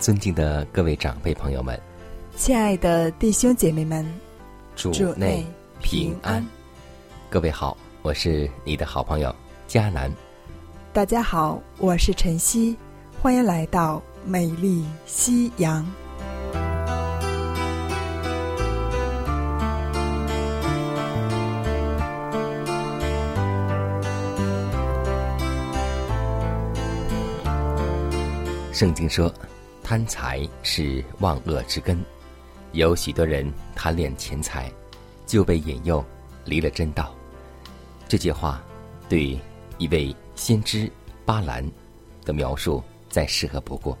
尊敬的各位长辈朋友们，亲爱的弟兄姐妹们，主内平安。各位好，我是你的好朋友佳南。大家好，我是晨曦，欢迎来到美丽夕阳。圣经说。贪财是万恶之根，有许多人贪恋钱财，就被引诱离了真道。这句话对一位先知巴兰的描述再适合不过。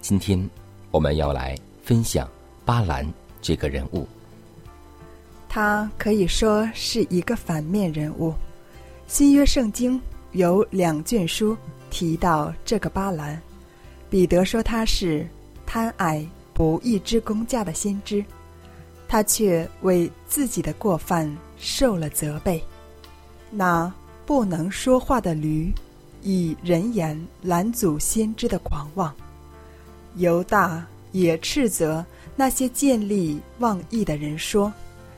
今天我们要来分享巴兰这个人物，他可以说是一个反面人物。新约圣经有两卷书提到这个巴兰。彼得说他是贪爱不义之公家的先知，他却为自己的过犯受了责备。那不能说话的驴，以人言拦阻先知的狂妄。犹大也斥责那些建立妄议的人，说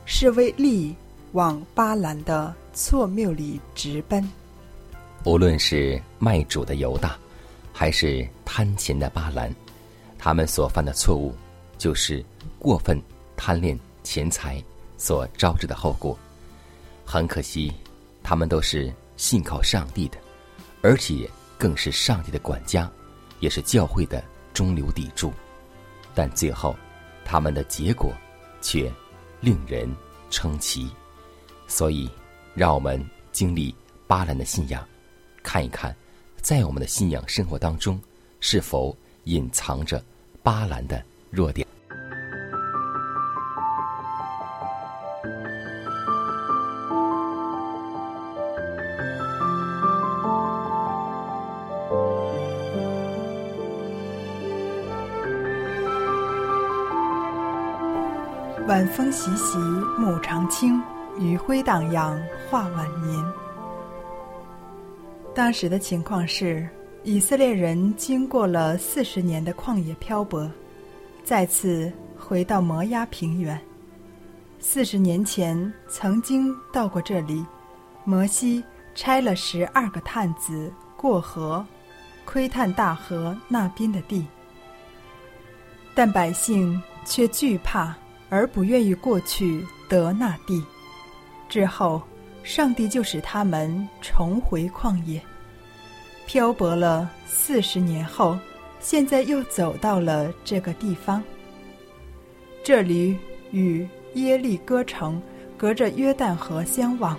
是为利往巴兰的错谬里直奔。无论是卖主的犹大。还是贪钱的巴兰，他们所犯的错误，就是过分贪恋钱财所招致的后果。很可惜，他们都是信靠上帝的，而且更是上帝的管家，也是教会的中流砥柱。但最后，他们的结果却令人称奇。所以，让我们经历巴兰的信仰，看一看。在我们的信仰生活当中，是否隐藏着巴兰的弱点？晚风习习，暮长青，余晖荡漾，画晚年。当时的情况是，以色列人经过了四十年的旷野漂泊，再次回到摩崖平原。四十年前曾经到过这里，摩西差了十二个探子过河，窥探大河那边的地，但百姓却惧怕而不愿意过去得那地。之后。上帝就使他们重回旷野，漂泊了四十年后，现在又走到了这个地方。这里与耶利哥城隔着约旦河相望。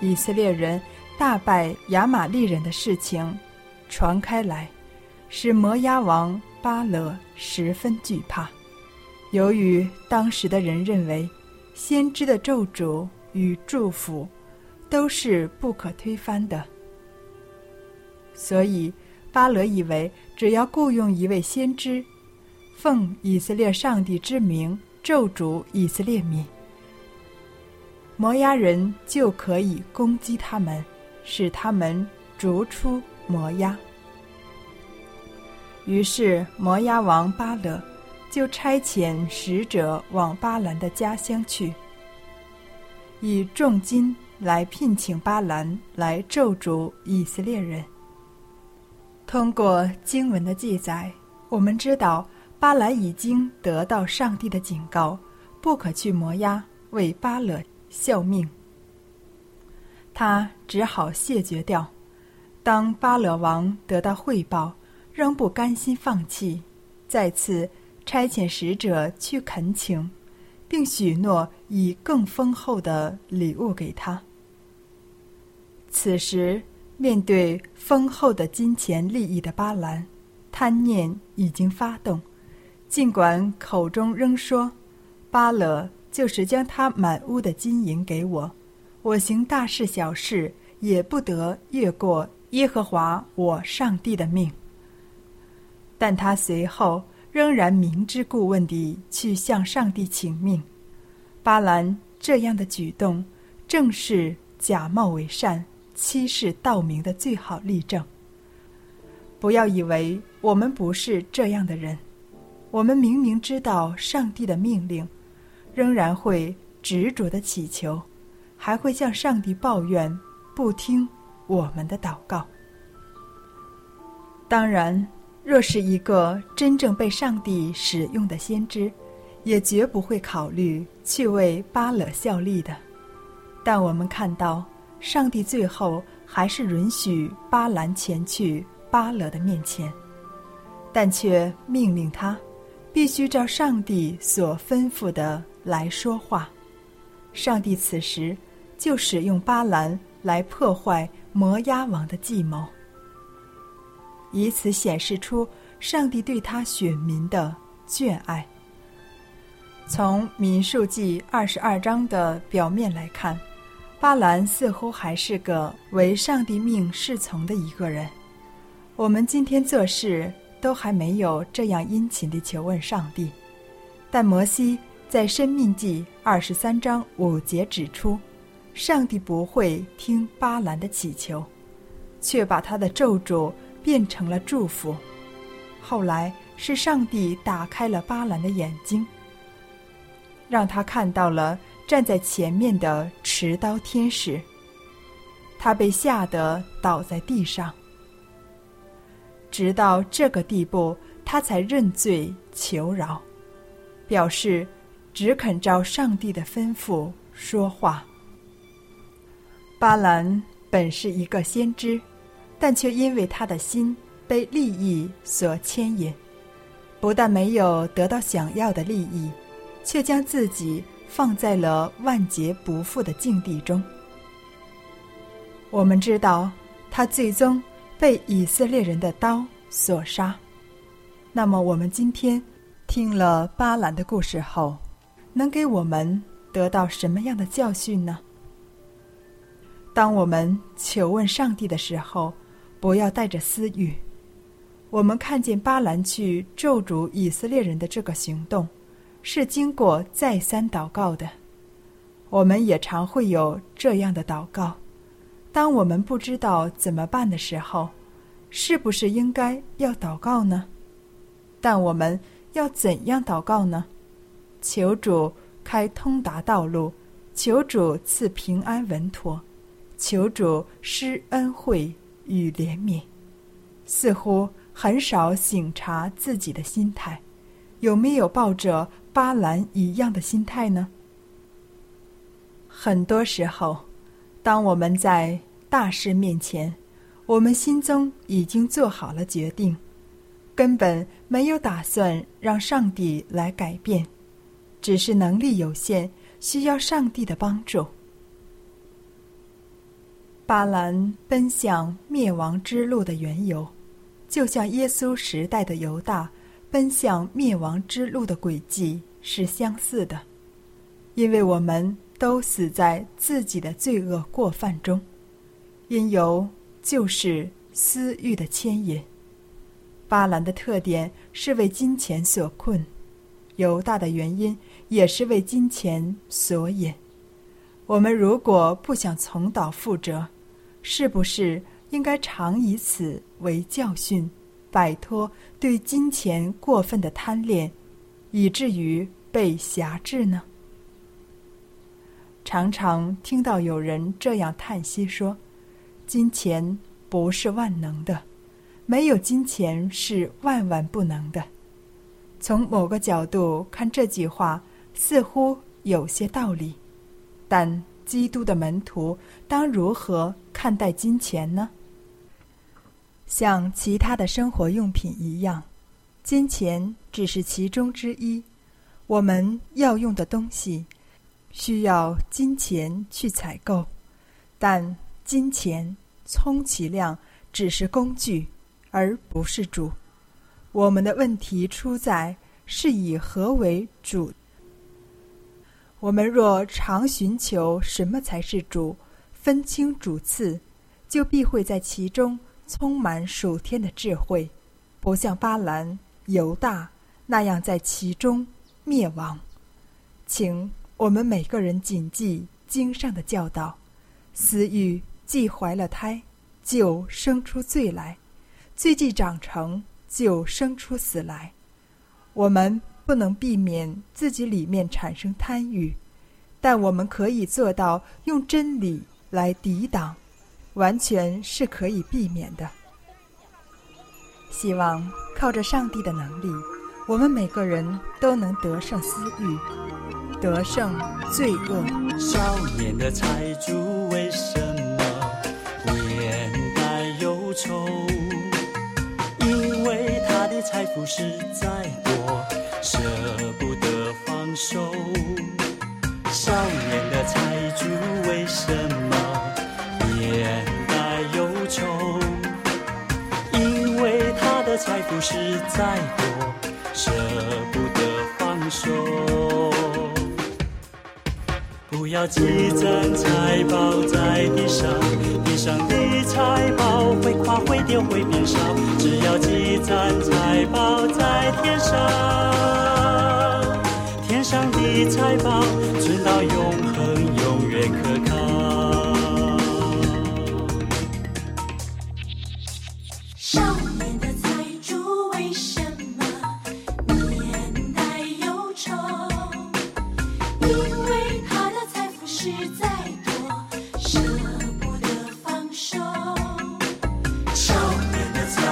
以色列人大败亚玛利人的事情传开来，使摩押王巴勒十分惧怕。由于当时的人认为，先知的咒诅。与祝福都是不可推翻的，所以巴勒以为只要雇佣一位先知，奉以色列上帝之名咒诅以色列民，摩押人就可以攻击他们，使他们逐出摩押。于是摩押王巴勒就差遣使者往巴兰的家乡去。以重金来聘请巴兰来咒诅以色列人。通过经文的记载，我们知道巴兰已经得到上帝的警告，不可去摩押为巴勒效命。他只好谢绝掉。当巴勒王得到汇报，仍不甘心放弃，再次差遣使者去恳请，并许诺以更丰厚的礼物给他。此时，面对丰厚的金钱利益的巴兰，贪念已经发动。尽管口中仍说：“巴勒就是将他满屋的金银给我，我行大事小事也不得越过耶和华我上帝的命。”但他随后仍然明知故问地去向上帝请命。巴兰这样的举动，正是假冒伪善。欺世盗名的最好例证。不要以为我们不是这样的人，我们明明知道上帝的命令，仍然会执着的祈求，还会向上帝抱怨不听我们的祷告。当然，若是一个真正被上帝使用的先知，也绝不会考虑去为巴勒效力的。但我们看到。上帝最后还是允许巴兰前去巴勒的面前，但却命令他必须照上帝所吩咐的来说话。上帝此时就使用巴兰来破坏摩押王的计谋，以此显示出上帝对他选民的眷爱。从民数记二十二章的表面来看。巴兰似乎还是个为上帝命侍从的一个人。我们今天做事都还没有这样殷勤地求问上帝，但摩西在《生命记》二十三章五节指出，上帝不会听巴兰的祈求，却把他的咒诅变成了祝福。后来是上帝打开了巴兰的眼睛，让他看到了。站在前面的持刀天使，他被吓得倒在地上。直到这个地步，他才认罪求饶，表示只肯照上帝的吩咐说话。巴兰本是一个先知，但却因为他的心被利益所牵引，不但没有得到想要的利益，却将自己。放在了万劫不复的境地中。我们知道，他最终被以色列人的刀所杀。那么，我们今天听了巴兰的故事后，能给我们得到什么样的教训呢？当我们求问上帝的时候，不要带着私欲。我们看见巴兰去咒诅以色列人的这个行动。是经过再三祷告的，我们也常会有这样的祷告。当我们不知道怎么办的时候，是不是应该要祷告呢？但我们要怎样祷告呢？求主开通达道路，求主赐平安稳妥，求主施恩惠与怜悯。似乎很少醒察自己的心态，有没有抱着？巴兰一样的心态呢？很多时候，当我们在大事面前，我们心中已经做好了决定，根本没有打算让上帝来改变，只是能力有限，需要上帝的帮助。巴兰奔向灭亡之路的缘由，就像耶稣时代的犹大奔向灭亡之路的轨迹。是相似的，因为我们都死在自己的罪恶过犯中，因由就是私欲的牵引。巴兰的特点是为金钱所困，犹大的原因也是为金钱所引。我们如果不想重蹈覆辙，是不是应该常以此为教训，摆脱对金钱过分的贪恋？以至于被辖制呢？常常听到有人这样叹息说：“金钱不是万能的，没有金钱是万万不能的。从某个角度看，这句话似乎有些道理，但基督的门徒当如何看待金钱呢？像其他的生活用品一样，金钱只是其中之一。我们要用的东西需要金钱去采购，但金钱充其量只是工具，而不是主。我们的问题出在是以何为主。我们若常寻求什么才是主，分清主次，就必会在其中。充满属天的智慧，不像巴兰、犹大那样在其中灭亡。请我们每个人谨记经上的教导：私欲既怀了胎，就生出罪来；罪既长成就生出死来。我们不能避免自己里面产生贪欲，但我们可以做到用真理来抵挡。完全是可以避免的。希望靠着上帝的能力，我们每个人都能得胜私欲，得胜罪恶。少年的财主为什么年代忧愁？因为他的财富实在多，舍要积攒财宝在地上，地上的财宝会夸会丢会变少。只要积攒财宝在天上，天上的财宝存到，永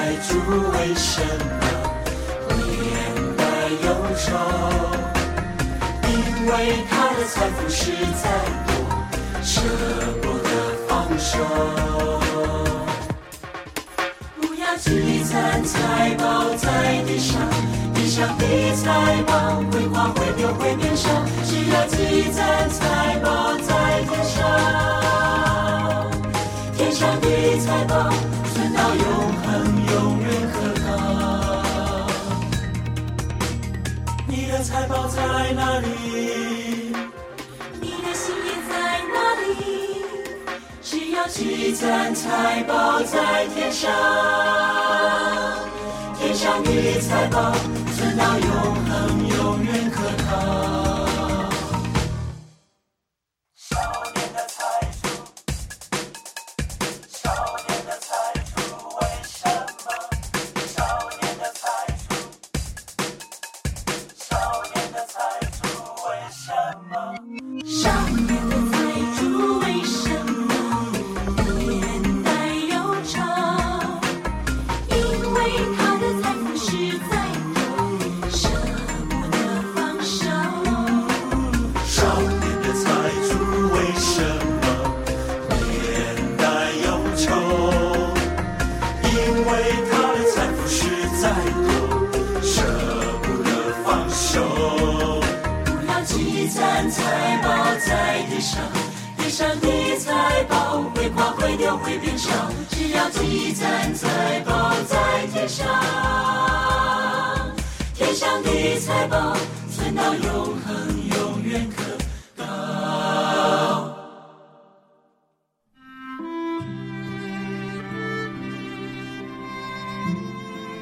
爱主为什么怜悯忧愁？因为他的财富实在多，舍不得放手。不要积攒财宝在地上，地上的财宝会花会丢会变少。只要积攒财宝在天上，天上的财宝。宝在哪里？你的心也在哪里？只要积攒财宝在天上，天上的财宝存到永恒，永远可靠。财宝在天上天上的财宝存到永恒永远可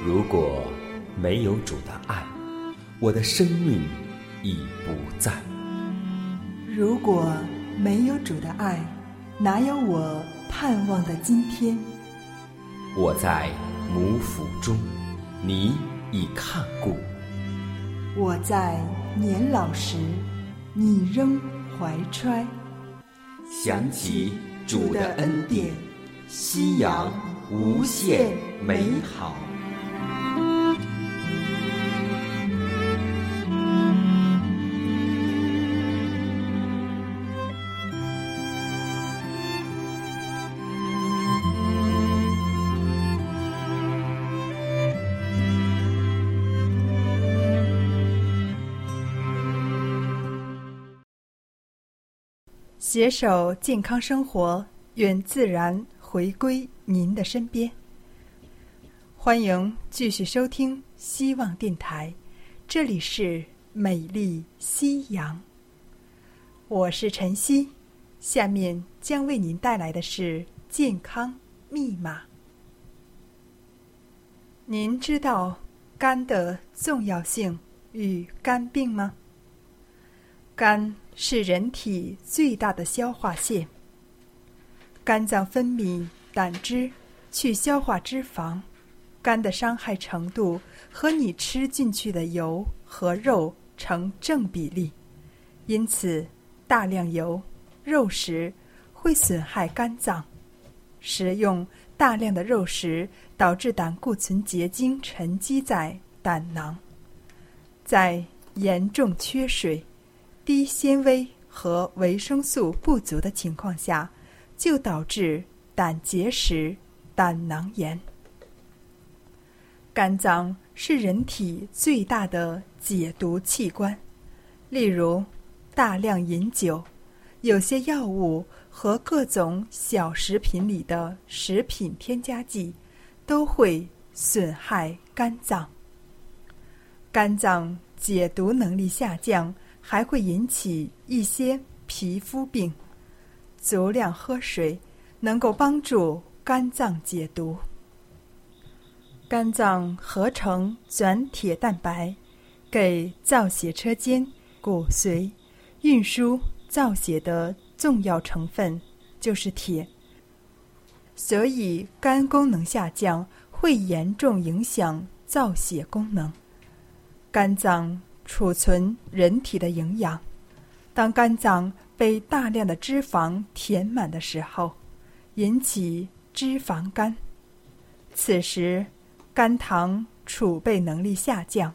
如果没有主的爱我的生命已不在。如果没有主的爱哪有我盼望的今天？我在母腹中，你已看顾；我在年老时，你仍怀揣。想起主的恩典，夕阳无限美好。携手健康生活，愿自然回归您的身边。欢迎继续收听希望电台，这里是美丽夕阳。我是晨曦，下面将为您带来的是健康密码。您知道肝的重要性与肝病吗？肝。是人体最大的消化腺。肝脏分泌胆汁去消化脂肪，肝的伤害程度和你吃进去的油和肉成正比例，因此大量油、肉食会损害肝脏。食用大量的肉食导致胆固醇结晶沉积在胆囊，在严重缺水。低纤维和维生素不足的情况下，就导致胆结石、胆囊炎。肝脏是人体最大的解毒器官，例如大量饮酒、有些药物和各种小食品里的食品添加剂，都会损害肝脏。肝脏解毒能力下降。还会引起一些皮肤病。足量喝水能够帮助肝脏解毒。肝脏合成转铁蛋白，给造血车间、骨髓运输造血的重要成分就是铁。所以，肝功能下降会严重影响造血功能。肝脏。储存人体的营养。当肝脏被大量的脂肪填满的时候，引起脂肪肝。此时，肝糖储备能力下降，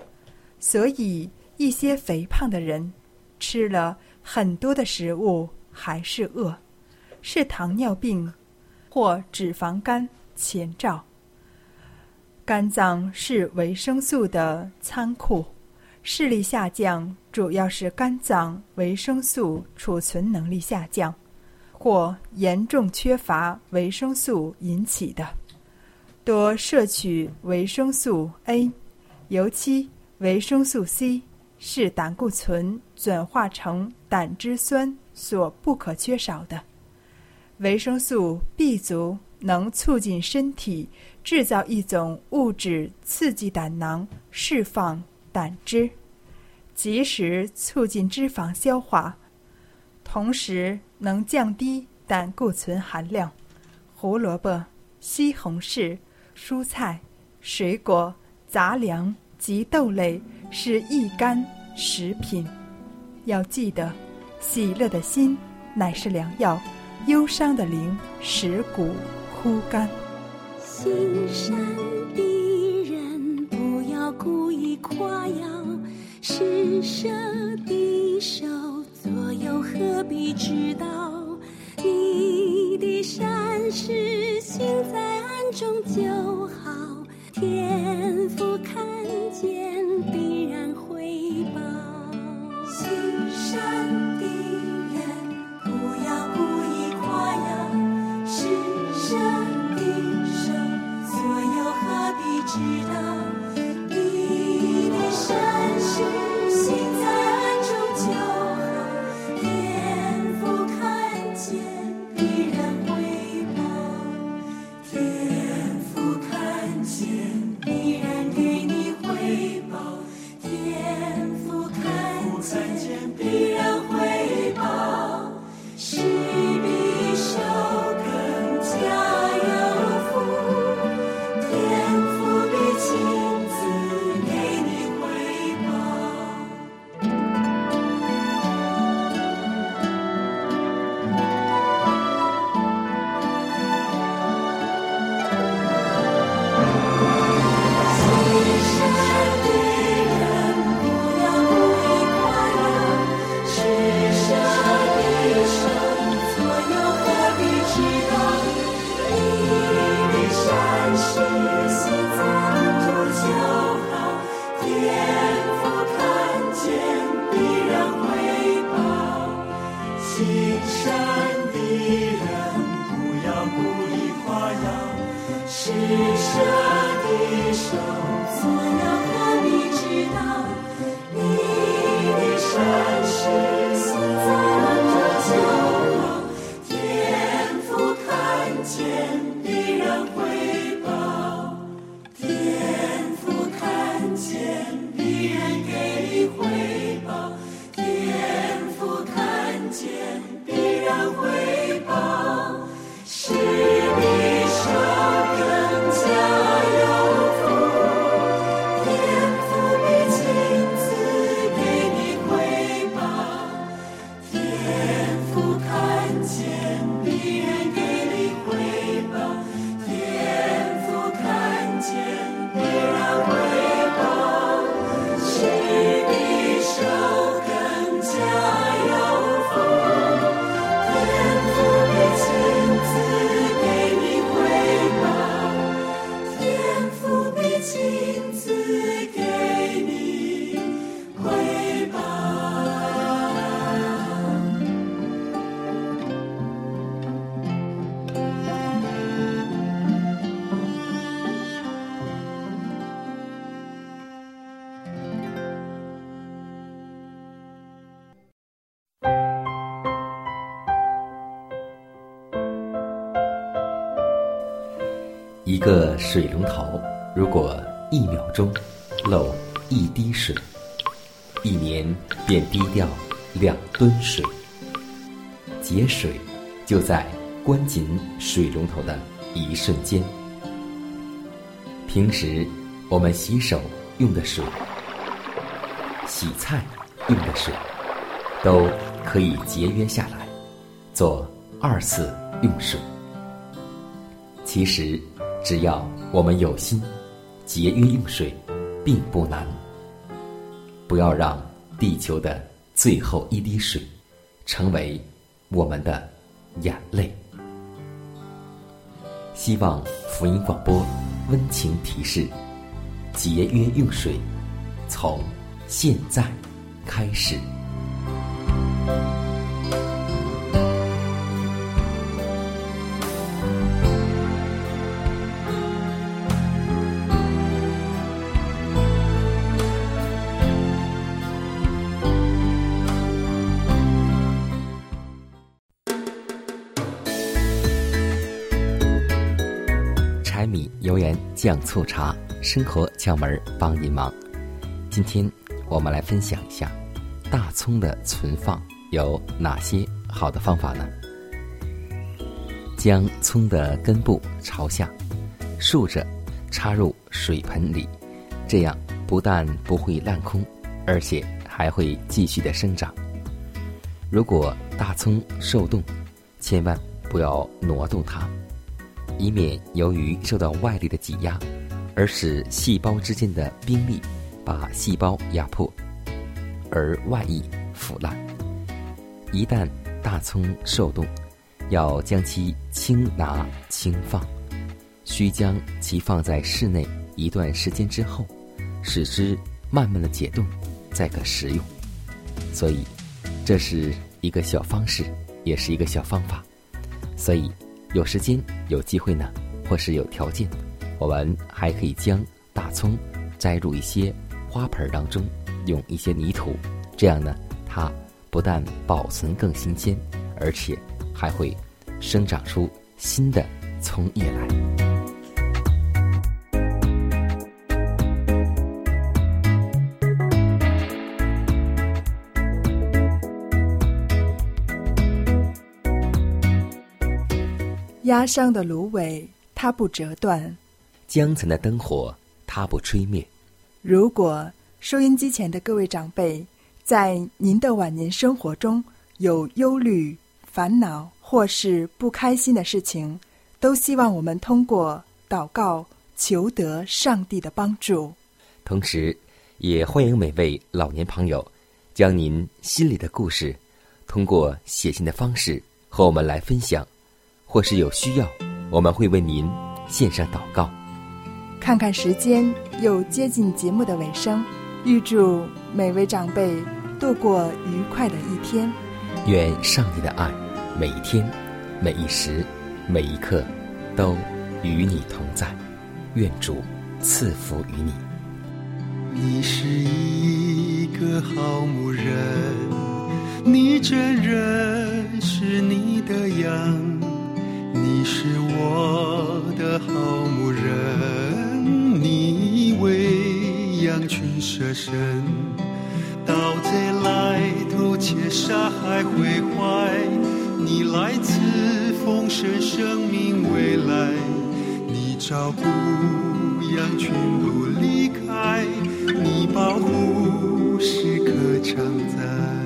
所以一些肥胖的人吃了很多的食物还是饿，是糖尿病或脂肪肝前兆。肝脏是维生素的仓库。视力下降主要是肝脏维生素储存能力下降，或严重缺乏维生素引起的。多摄取维生素 A，尤其维生素 C 是胆固醇转化成胆汁酸所不可缺少的。维生素 B 族能促进身体制造一种物质，刺激胆囊释放胆汁。及时促进脂肪消化，同时能降低胆固醇含量。胡萝卜、西红柿、蔬菜、水果、杂粮及豆类是益肝食品。要记得，喜乐的心乃是良药，忧伤的灵使骨枯干。心善的人不要故意夸耀。施舍的手，左右何必知道？你的善事行在暗中就好，天父看见必然回报。行善的人不要故意夸耀，施舍的手，左右何必知道？是舍的手，所要和你知道，你的善事。水龙头，如果一秒钟漏一滴水，一年便滴掉两吨水。节水就在关紧水龙头的一瞬间。平时我们洗手用的水。洗菜用的水都可以节约下来，做二次用水。其实，只要我们有心，节约用水并不难。不要让地球的最后一滴水成为我们的眼泪。希望福音广播温情提示：节约用水，从。现在开始，油盐酱醋茶，生活窍门帮您忙。今天。我们来分享一下大葱的存放有哪些好的方法呢？将葱的根部朝下，竖着插入水盆里，这样不但不会烂空，而且还会继续的生长。如果大葱受冻，千万不要挪动它，以免由于受到外力的挤压，而使细胞之间的冰力。把细胞压迫，而外溢腐烂。一旦大葱受冻，要将其轻拿轻放，需将其放在室内一段时间之后，使之慢慢的解冻，再可食用。所以，这是一个小方式，也是一个小方法。所以，有时间有机会呢，或是有条件，我们还可以将大葱栽入一些。花盆当中用一些泥土，这样呢，它不但保存更新鲜，而且还会生长出新的葱叶来。压伤的芦苇，它不折断；江层的灯火，它不吹灭。如果收音机前的各位长辈，在您的晚年生活中有忧虑、烦恼或是不开心的事情，都希望我们通过祷告求得上帝的帮助。同时，也欢迎每位老年朋友将您心里的故事通过写信的方式和我们来分享，或是有需要，我们会为您献上祷告。看看时间，又接近节目的尾声，预祝每位长辈度过愉快的一天。愿上帝的爱，每一天、每一时、每一刻，都与你同在。愿主赐福于你。你是一个好牧人，你真认识你的羊，你是我的好牧人。你为羊群舍身，盗贼来偷窃杀害毁坏，你来自丰盛生命未来，你照顾羊群不离开，你保护时刻常在。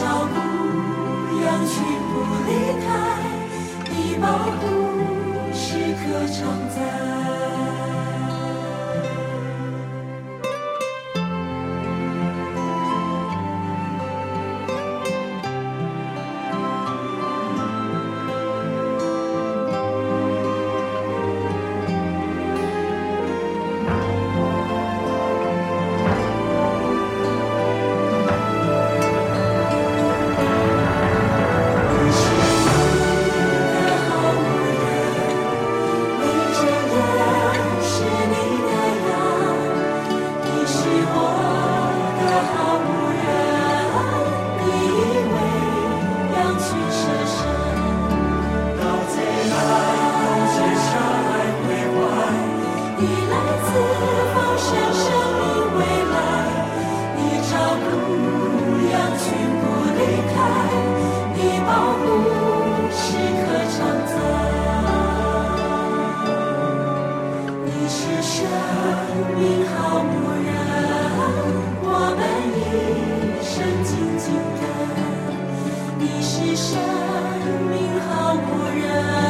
脚步，羊群不离开，你保护时刻常在。你来自后生生命未来，你照顾不要全部离开，你保护时刻长在。你是生命好仆人，我们一生紧紧的。你是生命好仆人。